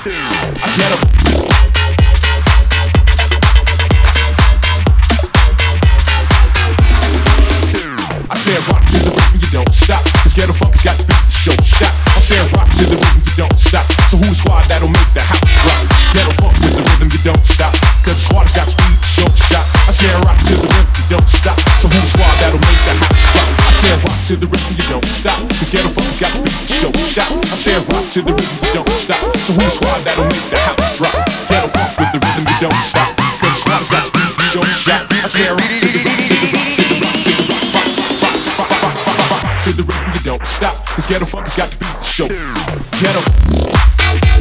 I get said rock to the rhythm, you don't stop. Cause ghetto funk has got to beat the show shot. I said rock to the rhythm, you don't stop. So who's squad that'll make the house rock? Ghetto the rhythm, you don't stop. Cause squad has got the show shot. I said rock to the rhythm, you don't stop. So who's squad that'll make the house rock? I rock to the rhythm, you don't stop. Cause ghetto got the show shot. Share rocks to the rhythm, we don't stop. So who's squad that'll make the house drop? Get a with the rhythm, we don't stop. Cause squad's got to be your shot. I share rock to the rock, to the rock, to the rock, to the rock, rock, rock, rock, rock, rock, rock, to the rock we don't stop. Cause rock funk has rock to be the show. Ghetto.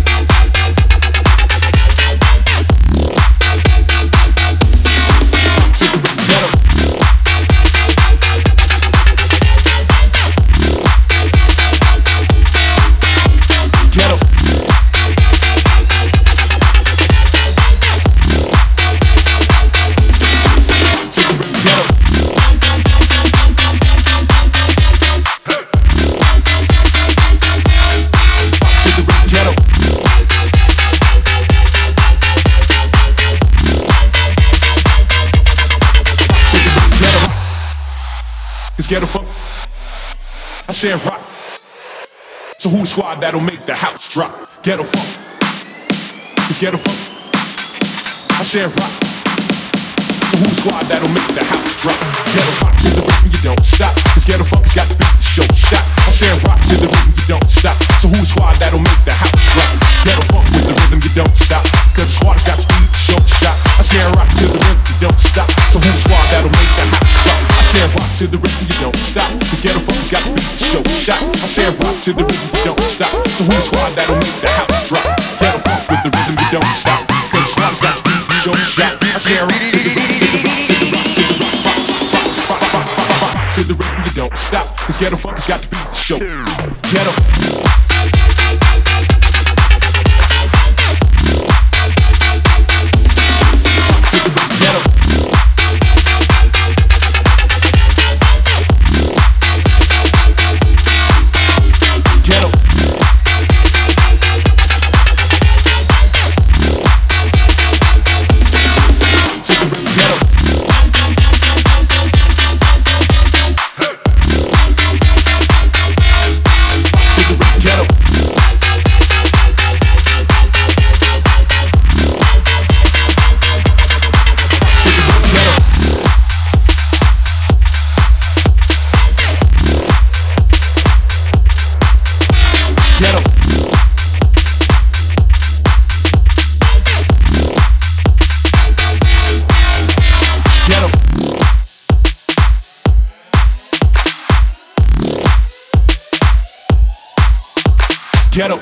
It's ghetto funk. I said rock. So who's squad that'll make the house drop? Ghetto funk. It's ghetto funk. I said rock. So who's squad that'll make the house drop? Ghetto rock to the rhythm, you don't stop. Cause ghetto funk has got to beat the show shot. I said rock to the rhythm, you don't stop. So who's to the rhythm, you don't stop. Cause ghetto funk has got to beat the show shot. I said rock to the rhythm, you don't stop. So who's squad that'll make the house drop? Ghetto funk with the rhythm, you don't stop. Cause squad's got to beat the show shot. I said rock to the rock to the rock to the rock to the rock rock, rock, rock, rock, rock, rock, to the rhythm, you don't stop. Cause ghetto funk has got to beat the show. Ghetto. Quiero.